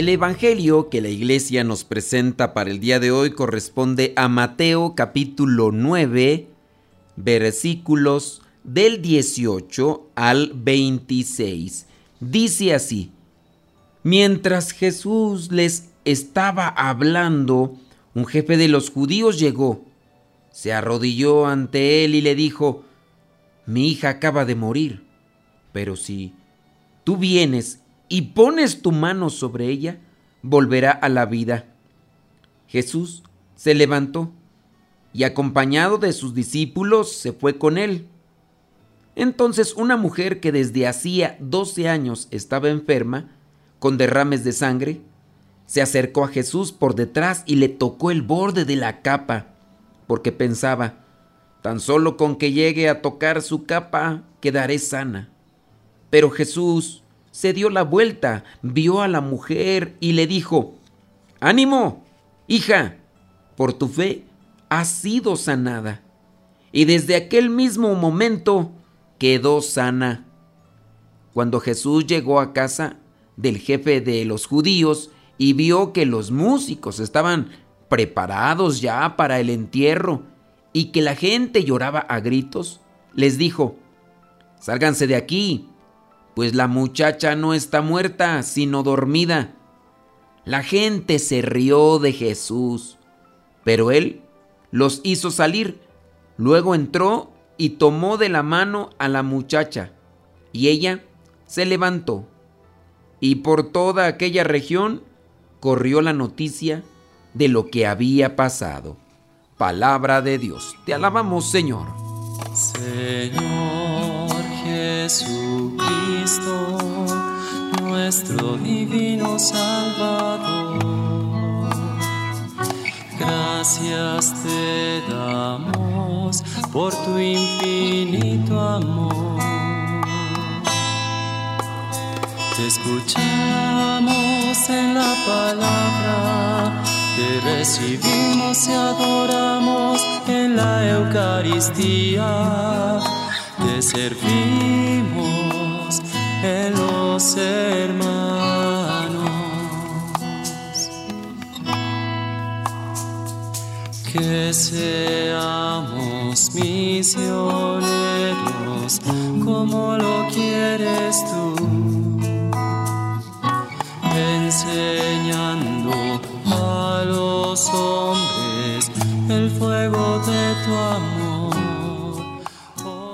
El Evangelio que la iglesia nos presenta para el día de hoy corresponde a Mateo capítulo 9, versículos del 18 al 26. Dice así, mientras Jesús les estaba hablando, un jefe de los judíos llegó, se arrodilló ante él y le dijo, mi hija acaba de morir, pero si tú vienes y pones tu mano sobre ella, volverá a la vida. Jesús se levantó y acompañado de sus discípulos se fue con él. Entonces una mujer que desde hacía 12 años estaba enferma, con derrames de sangre, se acercó a Jesús por detrás y le tocó el borde de la capa, porque pensaba, tan solo con que llegue a tocar su capa quedaré sana. Pero Jesús se dio la vuelta, vio a la mujer y le dijo, ánimo, hija, por tu fe has sido sanada. Y desde aquel mismo momento quedó sana. Cuando Jesús llegó a casa del jefe de los judíos y vio que los músicos estaban preparados ya para el entierro y que la gente lloraba a gritos, les dijo, Sálganse de aquí, pues la muchacha no está muerta, sino dormida. La gente se rió de Jesús, pero él los hizo salir. Luego entró y tomó de la mano a la muchacha, y ella se levantó. Y por toda aquella región corrió la noticia de lo que había pasado. Palabra de Dios. Te alabamos, Señor. Señor Jesucristo, nuestro divino Salvador. Gracias te damos por tu infinito amor. Te escuchamos en la palabra, te recibimos y adoramos en la Eucaristía, te servimos en los hermanos. Que seamos misioneros como lo quieres tú, enseñando a los hombres el fuego de tu amor.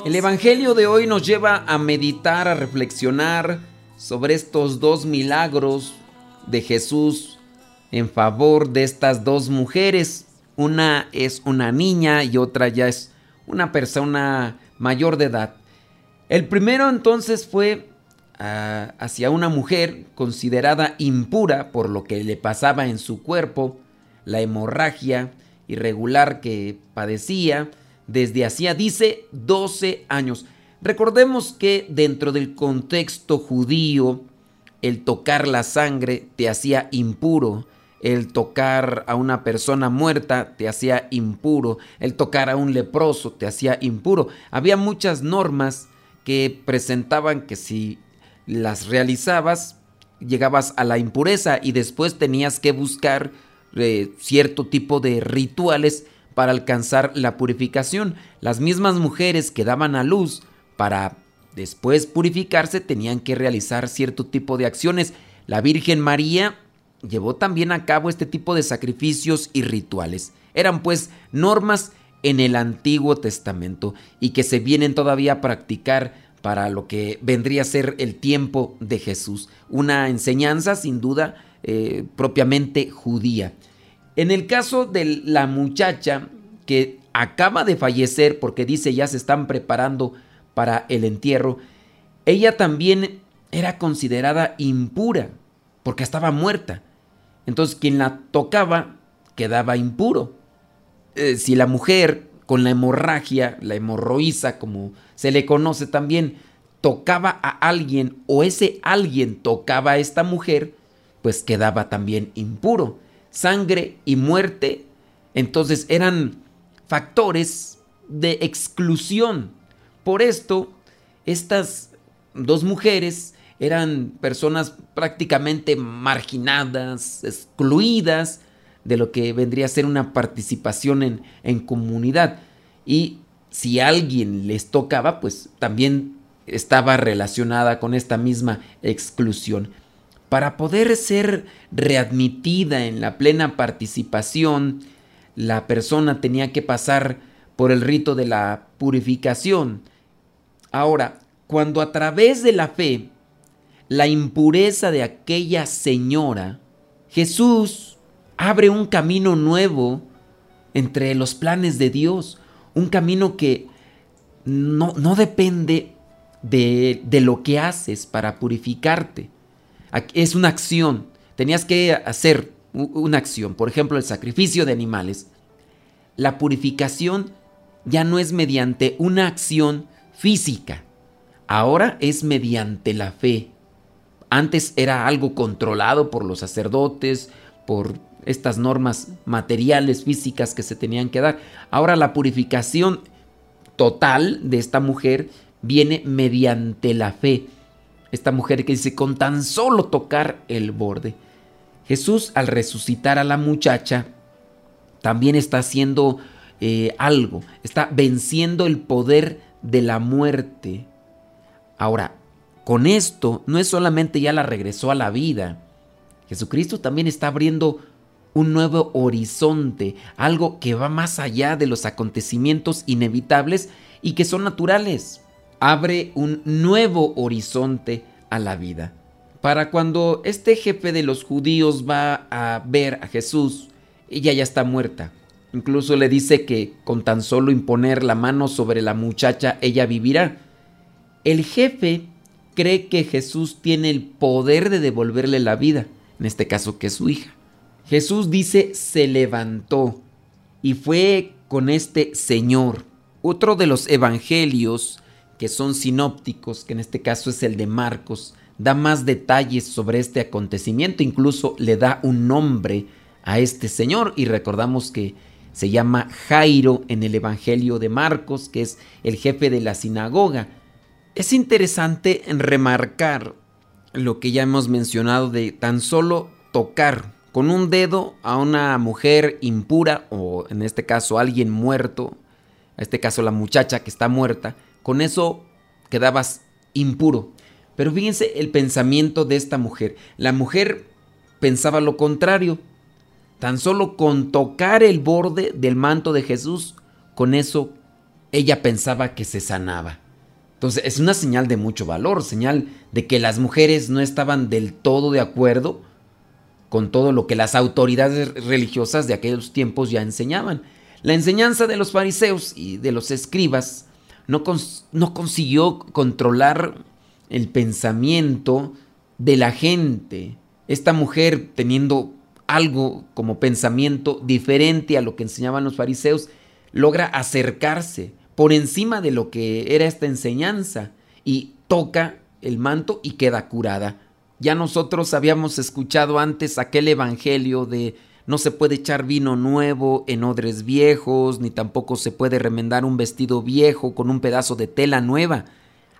El Evangelio de hoy nos lleva a meditar, a reflexionar sobre estos dos milagros de Jesús en favor de estas dos mujeres. Una es una niña y otra ya es una persona mayor de edad. El primero entonces fue ah, hacia una mujer considerada impura por lo que le pasaba en su cuerpo, la hemorragia irregular que padecía desde hacía, dice, 12 años. Recordemos que dentro del contexto judío, el tocar la sangre te hacía impuro el tocar a una persona muerta te hacía impuro, el tocar a un leproso te hacía impuro. Había muchas normas que presentaban que si las realizabas llegabas a la impureza y después tenías que buscar eh, cierto tipo de rituales para alcanzar la purificación. Las mismas mujeres que daban a luz para después purificarse tenían que realizar cierto tipo de acciones. La Virgen María llevó también a cabo este tipo de sacrificios y rituales. Eran pues normas en el Antiguo Testamento y que se vienen todavía a practicar para lo que vendría a ser el tiempo de Jesús. Una enseñanza sin duda eh, propiamente judía. En el caso de la muchacha que acaba de fallecer porque dice ya se están preparando para el entierro, ella también era considerada impura porque estaba muerta. Entonces quien la tocaba quedaba impuro. eh, si la mujer con la hemorragia, la hemorroísa como se le conoce también, tocaba a alguien o ese alguien tocaba a esta mujer, pues quedaba también impuro. Sangre y muerte, entonces eran factores de exclusión. Por esto, estas dos mujeres eran personas prácticamente marginadas, excluidas de lo que vendría a ser una participación en, en comunidad. Y si alguien les tocaba, pues también estaba relacionada con esta misma exclusión. Para poder ser readmitida en la plena participación, la persona tenía que pasar por el rito de la purificación. Ahora, cuando a través de la fe, la impureza de aquella señora, Jesús abre un camino nuevo entre los planes de Dios, un camino que no, no depende de, de, lo que haces para purificarte. Es una acción. Tenías que hacer una acción, por ejemplo, el sacrificio de animales. La purificación ya no es mediante una acción física, ahora es mediante la fe. Antes era algo controlado por los sacerdotes, por estas normas materiales, físicas que se tenían que dar. Ahora la purificación total de esta mujer viene mediante la fe. Esta mujer que dice, con tan solo tocar el borde. Jesús al resucitar a la muchacha, también está haciendo eh, algo, está venciendo el poder de la muerte. Ahora, con esto no es solamente ya la regresó a la vida, Jesucristo también está abriendo un nuevo horizonte, algo que va más allá de los acontecimientos inevitables y que son naturales. Abre un nuevo horizonte a la vida. Para cuando este jefe de los judíos va a ver a Jesús, ella ya está muerta. Incluso le dice que con tan solo imponer la mano sobre la muchacha ella vivirá. El jefe cree que Jesús tiene el poder de devolverle la vida, en este caso que es su hija. Jesús dice se levantó y fue con este Señor. Otro de los evangelios que son sinópticos, que en este caso es el de Marcos, da más detalles sobre este acontecimiento, incluso le da un nombre a este señor y recordamos que se llama Jairo en el Evangelio de Marcos, que es el jefe de la sinagoga. Es interesante remarcar lo que ya hemos mencionado de tan solo tocar con un dedo a una mujer impura o en este caso alguien muerto, en este caso la muchacha que está muerta, con eso quedabas impuro. Pero fíjense el pensamiento de esta mujer. La mujer pensaba lo contrario. Tan solo con tocar el borde del manto de Jesús, con eso ella pensaba que se sanaba. Entonces es una señal de mucho valor, señal de que las mujeres no estaban del todo de acuerdo con todo lo que las autoridades religiosas de aquellos tiempos ya enseñaban. La enseñanza de los fariseos y de los escribas no, no consiguió controlar el pensamiento de la gente. Esta mujer teniendo algo como pensamiento diferente a lo que enseñaban los fariseos, logra acercarse por encima de lo que era esta enseñanza y toca el manto y queda curada. Ya nosotros habíamos escuchado antes aquel evangelio de no se puede echar vino nuevo en odres viejos, ni tampoco se puede remendar un vestido viejo con un pedazo de tela nueva.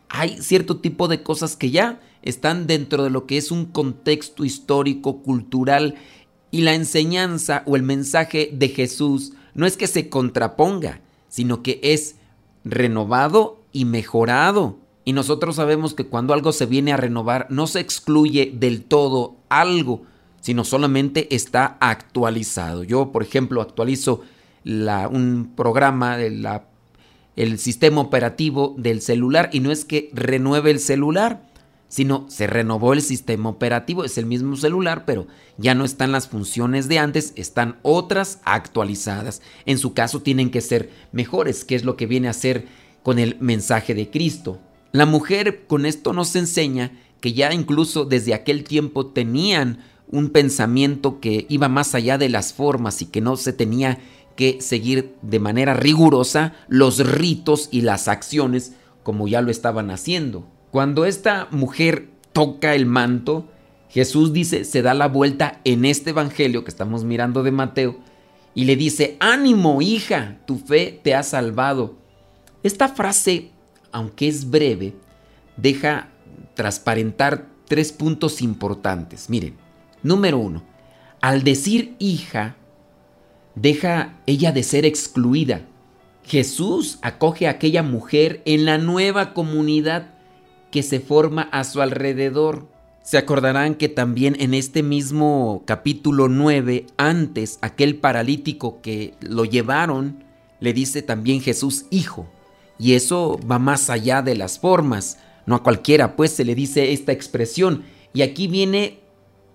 Hay cierto tipo de cosas que ya están dentro de lo que es un contexto histórico, cultural y la enseñanza o el mensaje de Jesús no es que se contraponga, sino que es renovado y mejorado. Y nosotros sabemos que cuando algo se viene a renovar, no se excluye del todo algo, sino solamente está actualizado. Yo, por ejemplo, actualizo un programa, de el sistema operativo del celular, y no es que renueve el celular, sino se renovó el sistema operativo, es el mismo celular, pero ya no están las funciones de antes, están otras actualizadas. En su caso tienen que ser mejores, que es lo que viene a ser con el mensaje de Cristo. La mujer con esto nos enseña que ya incluso desde aquel tiempo tenían un pensamiento que iba más allá de las formas y que no se tenía que seguir de manera rigurosa los ritos y las acciones como ya lo estaban haciendo. Cuando esta mujer toca el manto, Jesús dice, se da la vuelta en este evangelio que estamos mirando de Mateo y le dice, ánimo hija, tu fe te ha salvado. Esta frase, aunque es breve, deja transparentar tres puntos importantes. Miren, número uno, al decir hija, deja ella de ser excluida. Jesús acoge a aquella mujer en la nueva comunidad que se forma a su alrededor. Se acordarán que también en este mismo capítulo 9, antes, aquel paralítico que lo llevaron, le dice también Jesús hijo. Y eso va más allá de las formas. No a cualquiera, pues se le dice esta expresión. Y aquí viene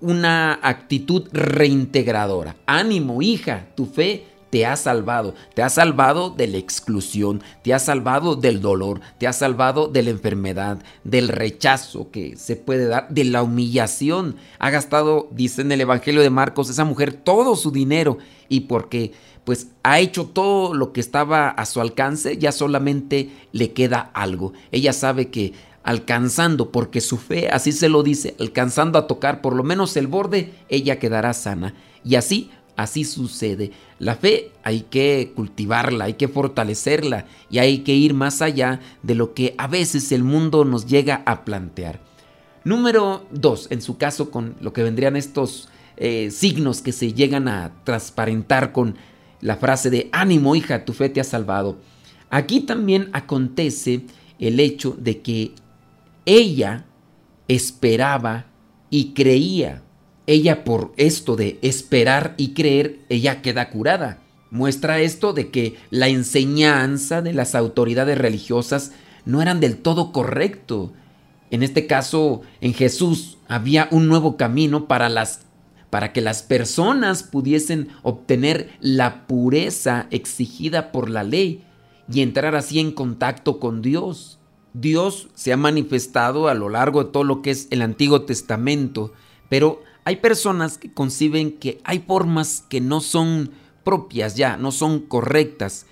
una actitud reintegradora. Ánimo, hija, tu fe te ha salvado. Te ha salvado de la exclusión, te ha salvado del dolor, te ha salvado de la enfermedad, del rechazo que se puede dar, de la humillación. Ha gastado, dice en el Evangelio de Marcos, esa mujer todo su dinero y porque pues ha hecho todo lo que estaba a su alcance, ya solamente le queda algo. Ella sabe que alcanzando, porque su fe así se lo dice, alcanzando a tocar por lo menos el borde, ella quedará sana. Y así Así sucede. La fe hay que cultivarla, hay que fortalecerla y hay que ir más allá de lo que a veces el mundo nos llega a plantear. Número dos, en su caso con lo que vendrían estos eh, signos que se llegan a transparentar con la frase de ánimo hija, tu fe te ha salvado. Aquí también acontece el hecho de que ella esperaba y creía ella por esto de esperar y creer, ella queda curada. Muestra esto de que la enseñanza de las autoridades religiosas no eran del todo correcto. En este caso, en Jesús había un nuevo camino para las para que las personas pudiesen obtener la pureza exigida por la ley y entrar así en contacto con Dios. Dios se ha manifestado a lo largo de todo lo que es el Antiguo Testamento, pero hay personas que conciben que hay formas que no son propias ya, no son correctas.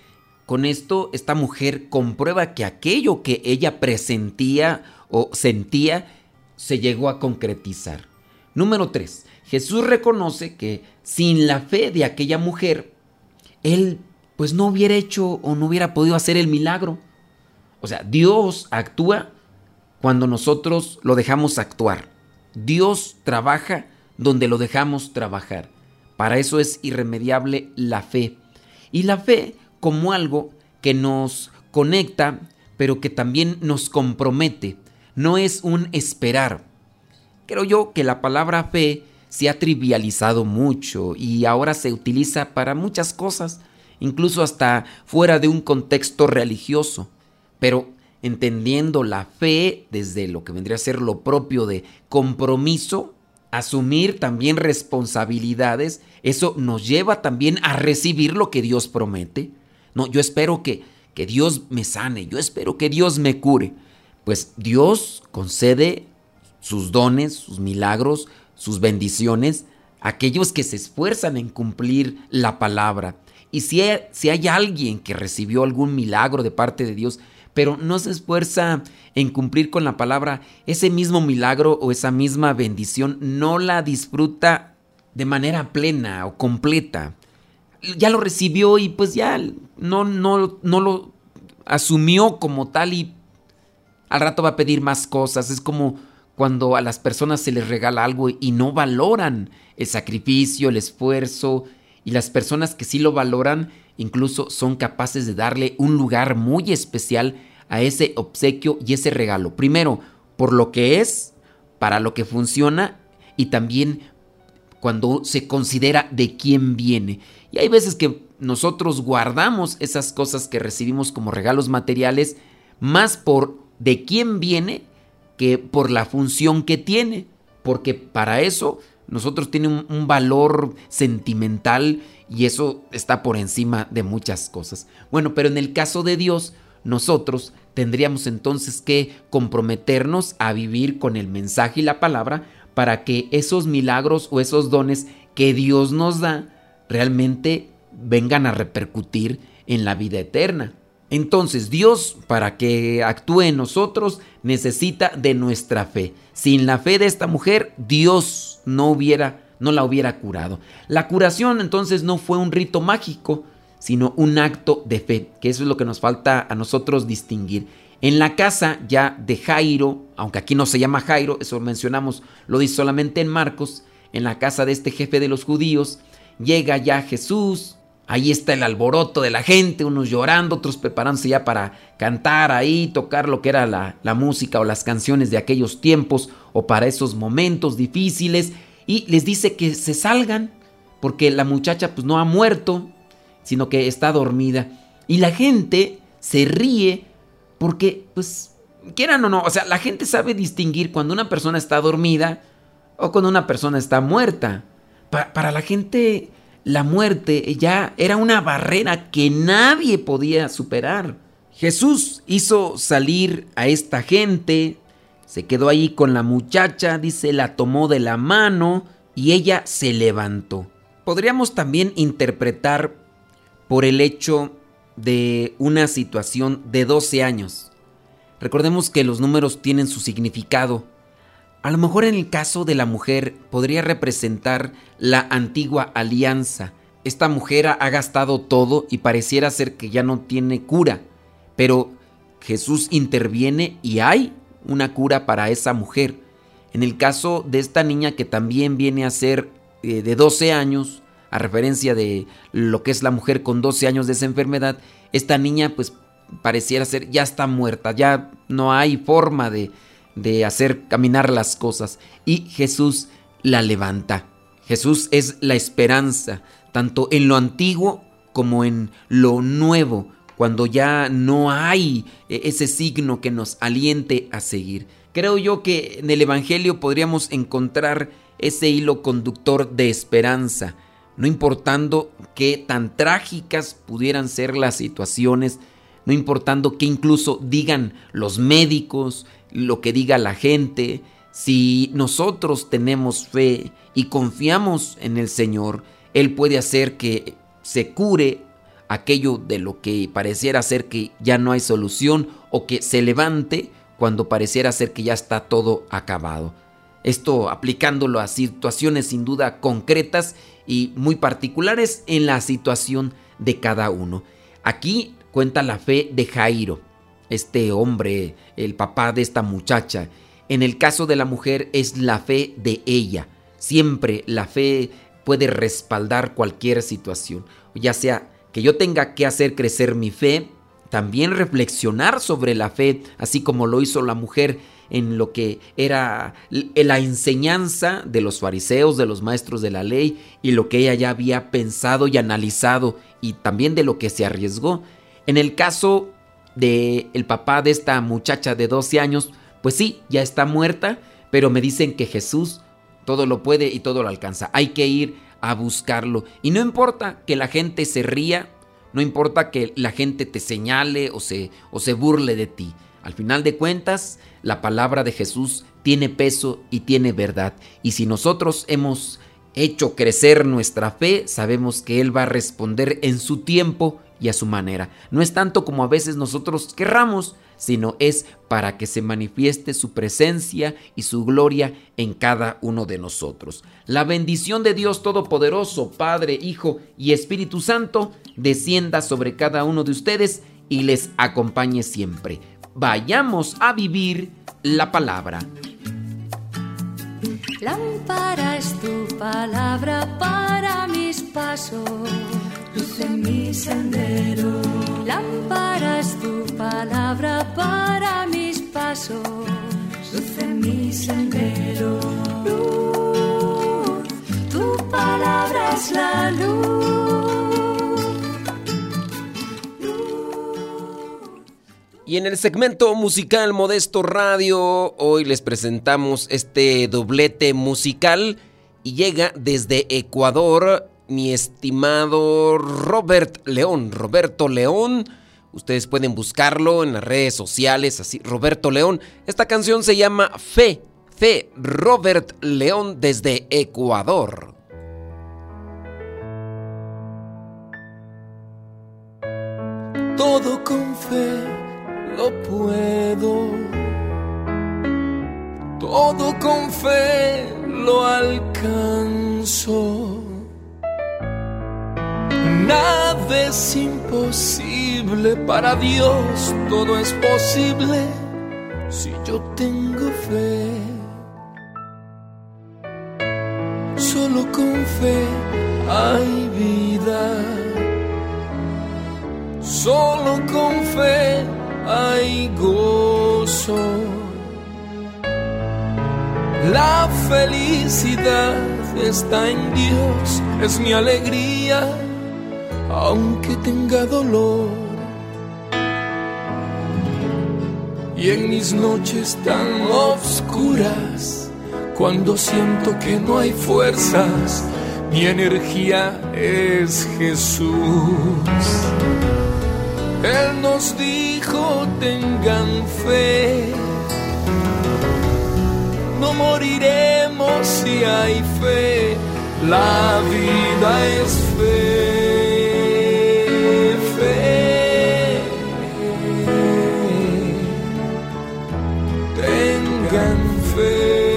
Con esto, esta mujer comprueba que aquello que ella presentía o sentía se llegó a concretizar. Número 3. Jesús reconoce que sin la fe de aquella mujer, él pues no hubiera hecho o no hubiera podido hacer el milagro. O sea, Dios actúa cuando nosotros lo dejamos actuar. Dios trabaja donde lo dejamos trabajar. Para eso es irremediable la fe. Y la fe como algo que nos conecta, pero que también nos compromete. No es un esperar. Creo yo que la palabra fe se ha trivializado mucho y ahora se utiliza para muchas cosas, incluso hasta fuera de un contexto religioso. Pero entendiendo la fe desde lo que vendría a ser lo propio de compromiso, asumir también responsabilidades, eso nos lleva también a recibir lo que Dios promete. No, yo espero que, que Dios me sane, yo espero que Dios me cure. Pues Dios concede sus dones, sus milagros, sus bendiciones a aquellos que se esfuerzan en cumplir la palabra. Y si si hay alguien que recibió algún milagro de parte de Dios, pero no se esfuerza en cumplir con la palabra, ese mismo milagro o esa misma bendición no la disfruta de manera plena o completa. Ya lo recibió y pues ya no, no, no lo asumió como tal y al rato va a pedir más cosas. Es como cuando a las personas se les regala algo y no valoran el sacrificio, el esfuerzo, y las personas que sí lo valoran incluso son capaces de darle un lugar muy especial a ese obsequio y ese regalo. Primero, por lo que es, para lo que funciona y también cuando se considera de quién viene. Y hay veces que nosotros guardamos esas cosas que recibimos como regalos materiales más por de quién viene que por la función que tiene. Porque para eso nosotros tiene un, valor sentimental y eso está por encima de muchas cosas. Bueno, pero en el caso de Dios, nosotros tendríamos entonces que comprometernos a vivir con el mensaje y la palabra para que esos milagros o esos dones que Dios nos da realmente vengan a repercutir en la vida eterna. Entonces Dios, para que actúe en nosotros, necesita de nuestra fe. Sin la fe de esta mujer, Dios no hubiera, no la hubiera curado. La curación entonces no fue un rito mágico, sino un acto de fe, que eso es lo que nos falta a nosotros distinguir. En la casa ya de Jairo, aunque aquí no se llama Jairo, eso mencionamos, lo dice solamente en Marcos, en la casa de este jefe de los judíos, llega ya Jesús, ahí está el alboroto de la gente, unos llorando, otros preparándose ya para cantar ahí, tocar lo que era la, la música o las canciones de aquellos tiempos o para esos momentos difíciles, y les dice que se salgan, porque la muchacha pues no ha muerto, sino que está dormida. Y la gente se ríe porque, pues, quieran o no, o sea, la gente sabe distinguir cuando una persona está dormida o cuando una persona está muerta. para la gente, la muerte ya era una barrera que nadie podía superar. Jesús hizo salir a esta gente, se quedó ahí con la muchacha, dice, la tomó de la mano y ella se levantó. Podríamos también interpretar por el hecho de una situación de 12 años. Recordemos que los números tienen su significado. A lo mejor en el caso de la mujer podría representar la antigua alianza. Esta mujer ha gastado todo y pareciera ser que ya no tiene cura, pero Jesús interviene y hay una cura para esa mujer. En el caso de esta niña que también viene a ser eh, de 12 años, a referencia de lo que es la mujer con 12 años de esa enfermedad, esta niña pues pareciera ser ya está muerta, ya no hay forma de, de hacer caminar las cosas. Y Jesús la levanta. Jesús es la esperanza, tanto en lo antiguo como en lo nuevo, cuando ya no hay e, ese signo que nos aliente a seguir. Creo yo que en el Evangelio podríamos encontrar ese hilo conductor de esperanza no importando qué tan trágicas pudieran ser las situaciones, no importando qué incluso digan los médicos, lo que diga la gente, si nosotros tenemos fe y confiamos en el Señor, Él puede hacer que se cure aquello de lo que pareciera ser que ya no hay solución o que se levante cuando pareciera ser que ya está todo acabado. Esto aplicándolo a situaciones sin duda concretas y muy particulares en la situación de cada uno. Aquí cuenta la fe de Jairo, este hombre, el papá de esta muchacha. En el caso de la mujer es la fe de ella. Siempre la fe puede respaldar cualquier situación, ya sea que yo tenga que hacer crecer mi fe, también reflexionar sobre la fe, así como lo hizo la mujer en lo que era la enseñanza de los fariseos, de los maestros de la ley y lo que ella ya había pensado y analizado y también de lo que se arriesgó. En el caso de el papá de esta muchacha de 12 años, pues sí, ya está muerta, pero me dicen que Jesús todo lo puede y todo lo alcanza. Hay que ir a buscarlo y no importa que la gente se ría, no importa que la gente te señale o se, o se burle de ti. Al final de cuentas, la palabra de Jesús tiene peso y tiene verdad. Y si nosotros hemos hecho crecer nuestra fe, sabemos que Él va a responder en su tiempo y a su manera. No es tanto como a veces nosotros querramos, sino es para que se manifieste su presencia y su gloria en cada uno de nosotros. La bendición de Dios Todopoderoso, Padre, Hijo y Espíritu Santo, descienda sobre cada uno de ustedes y les acompañe siempre vayamos a vivir la palabra. Lámpara es tu palabra para mis pasos, luz en mi sendero. Lámpara es tu palabra para mis pasos, luz en mi sendero. Luz, tu palabra es la luz Y en el segmento musical Modesto Radio, hoy les presentamos este doblete musical y llega desde Ecuador mi estimado Robert León, Roberto León. Ustedes pueden buscarlo en las redes sociales, así, Roberto León. Esta canción se llama Fe, Fe, Robert León desde Ecuador. todo con fe lo puedo. Todo con fe lo alcanzo. Nada es imposible para Dios, todo es posible si yo tengo fe. Solo con fe hay vida. Solo con hay gozo. La felicidad está en Dios, es mi alegría, aunque tenga dolor. Y en mis noches tan oscuras, cuando siento que no hay fuerzas, mi energía es Jesús. Él nos dijo, tengan fe. No moriremos si hay fe. La vida es fe. Fe. Tengan fe. Fe.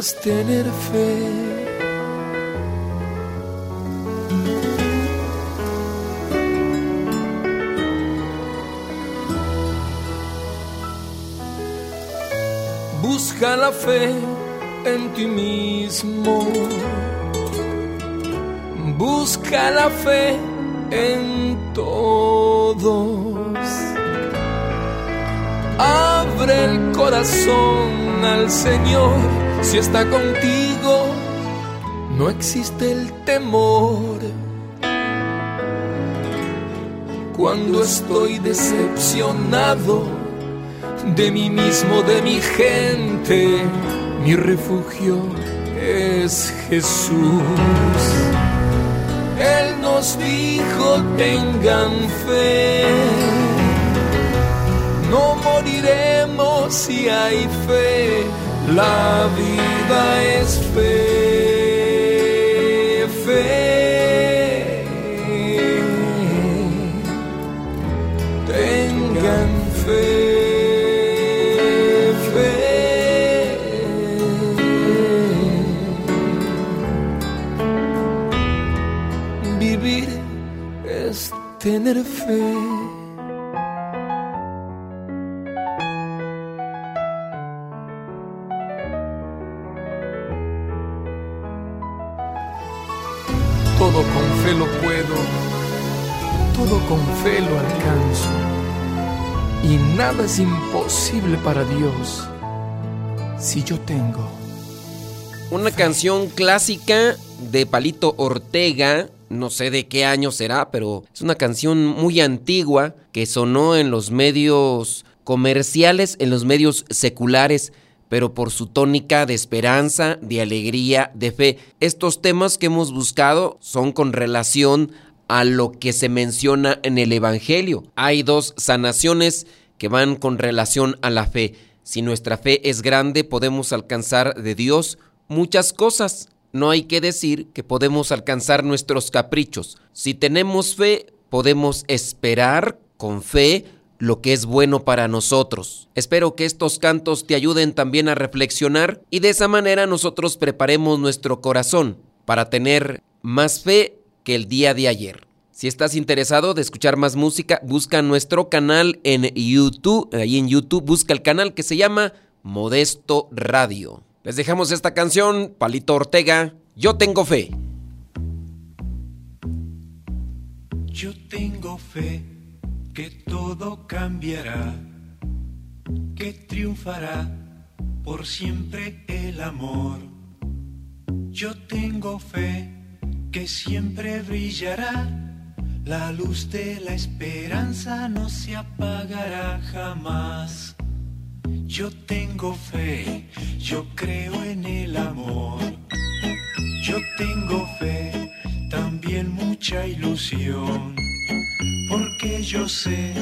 Es tener fe. Busca la fe en ti mismo. Busca la fe en todos. Abre el corazón al Señor. Si está contigo, no existe el temor. Cuando estoy decepcionado, de mí mismo, de mi gente. Mi refugio es Jesús. Él nos dijo, tengan fe. No moriremos si hay fe. La vida es fe. Fe. Tengan fe. Vivir es tener fe. Todo con fe lo puedo, todo con fe lo alcanzo. Y nada es imposible para Dios si yo tengo. Una canción clásica de Palito Ortega, no sé de qué año será, pero es una canción muy antigua que sonó en los medios comerciales, en los medios seculares, pero por su tónica de esperanza, de alegría, de fe. Estos temas que hemos buscado son con relación a lo que se menciona en el Evangelio. Hay dos sanaciones que van con relación a la fe. Si nuestra fe es grande, podemos alcanzar de Dios muchas cosas. No hay que decir que podemos alcanzar nuestros caprichos. Si tenemos fe, podemos esperar con fe lo que es bueno para nosotros. Espero que estos cantos te ayuden también a reflexionar y de esa manera nosotros preparemos nuestro corazón para tener más fe que el día de ayer. Si estás interesado de escuchar más música, busca nuestro canal en YouTube. Ahí en YouTube busca el canal que se llama Modesto Radio. Les dejamos esta canción, Palito Ortega, Yo tengo fe. Yo tengo fe que todo cambiará, que triunfará por siempre el amor. Yo tengo fe que siempre brillará, la luz de la esperanza no se apagará jamás. Yo tengo fe, yo creo en el amor. Yo tengo fe, también mucha ilusión, porque yo sé,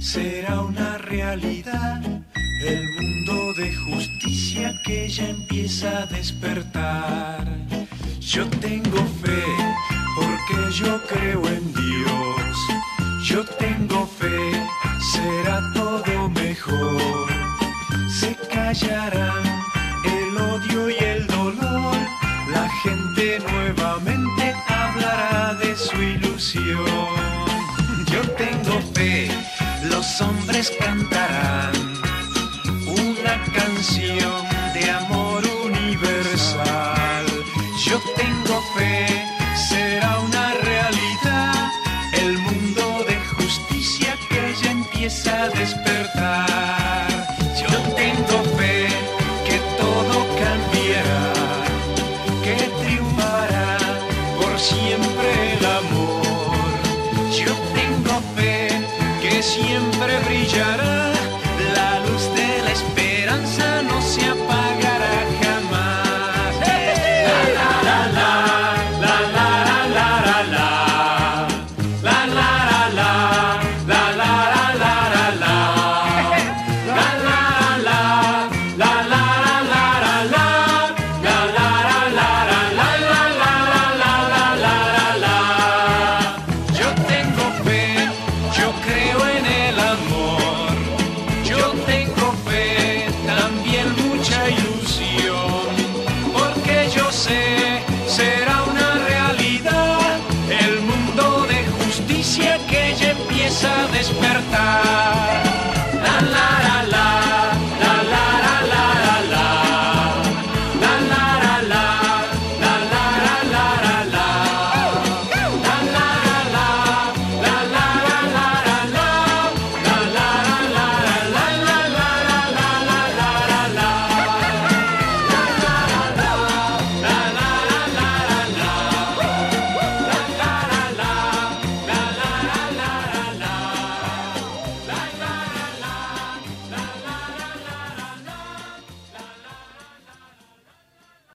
será una realidad el mundo de justicia que ya empieza a despertar. Yo tengo fe porque yo creo en Dios. Yo tengo fe, será todo mejor. Se callarán cantarán una canción